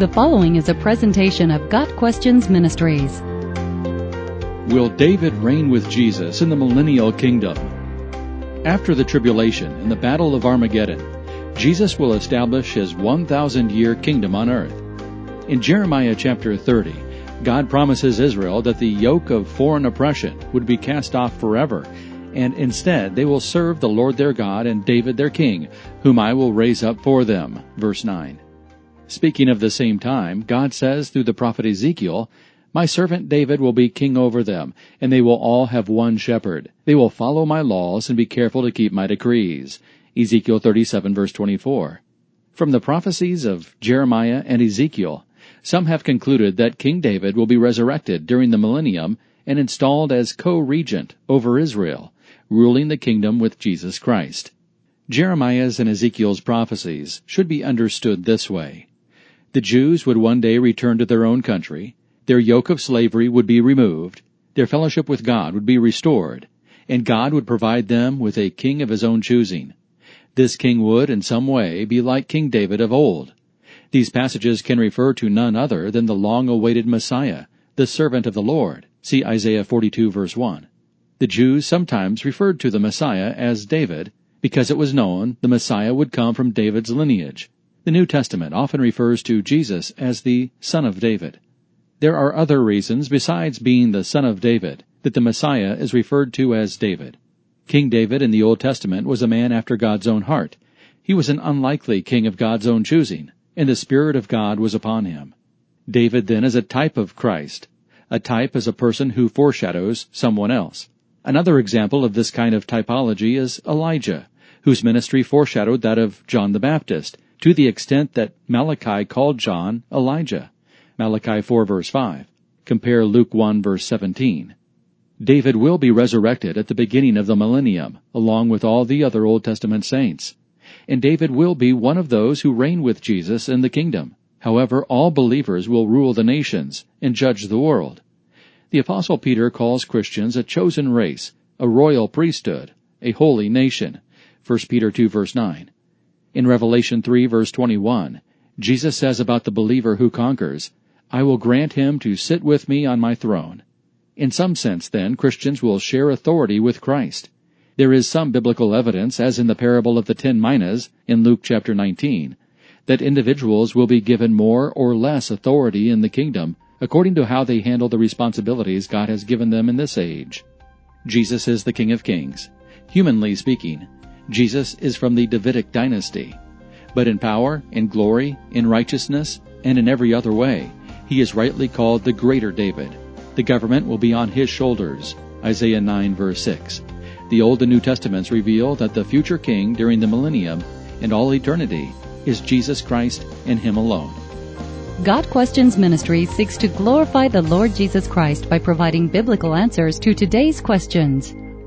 The following is a presentation of Got Questions Ministries. Will David reign with Jesus in the millennial kingdom? After the tribulation and the battle of Armageddon, Jesus will establish his 1,000 year kingdom on earth. In Jeremiah chapter 30, God promises Israel that the yoke of foreign oppression would be cast off forever, and instead they will serve the Lord their God and David their king, whom I will raise up for them. Verse 9. Speaking of the same time, God says through the prophet Ezekiel, My servant David will be king over them, and they will all have one shepherd. They will follow my laws and be careful to keep my decrees. Ezekiel 37 verse 24. From the prophecies of Jeremiah and Ezekiel, some have concluded that King David will be resurrected during the millennium and installed as co-regent over Israel, ruling the kingdom with Jesus Christ. Jeremiah's and Ezekiel's prophecies should be understood this way. The Jews would one day return to their own country, their yoke of slavery would be removed, their fellowship with God would be restored, and God would provide them with a king of his own choosing. This king would, in some way, be like King David of old. These passages can refer to none other than the long-awaited Messiah, the servant of the Lord. See Isaiah 42 verse 1. The Jews sometimes referred to the Messiah as David because it was known the Messiah would come from David's lineage. The New Testament often refers to Jesus as the Son of David. There are other reasons besides being the Son of David that the Messiah is referred to as David. King David in the Old Testament was a man after God's own heart. He was an unlikely king of God's own choosing, and the Spirit of God was upon him. David then is a type of Christ. A type is a person who foreshadows someone else. Another example of this kind of typology is Elijah, whose ministry foreshadowed that of John the Baptist, to the extent that Malachi called John Elijah. Malachi 4 verse 5. Compare Luke 1 verse 17. David will be resurrected at the beginning of the millennium, along with all the other Old Testament saints. And David will be one of those who reign with Jesus in the kingdom. However, all believers will rule the nations and judge the world. The apostle Peter calls Christians a chosen race, a royal priesthood, a holy nation. 1 Peter 2 verse 9. In Revelation 3 verse 21, Jesus says about the believer who conquers, I will grant him to sit with me on my throne. In some sense, then, Christians will share authority with Christ. There is some biblical evidence, as in the parable of the ten minas in Luke chapter 19, that individuals will be given more or less authority in the kingdom according to how they handle the responsibilities God has given them in this age. Jesus is the King of Kings. Humanly speaking, Jesus is from the Davidic dynasty. But in power, in glory, in righteousness, and in every other way, he is rightly called the greater David. The government will be on his shoulders. Isaiah 9 verse 6. The Old and New Testaments reveal that the future king during the millennium and all eternity is Jesus Christ and him alone. Got Questions Ministry seeks to glorify the Lord Jesus Christ by providing biblical answers to today's questions.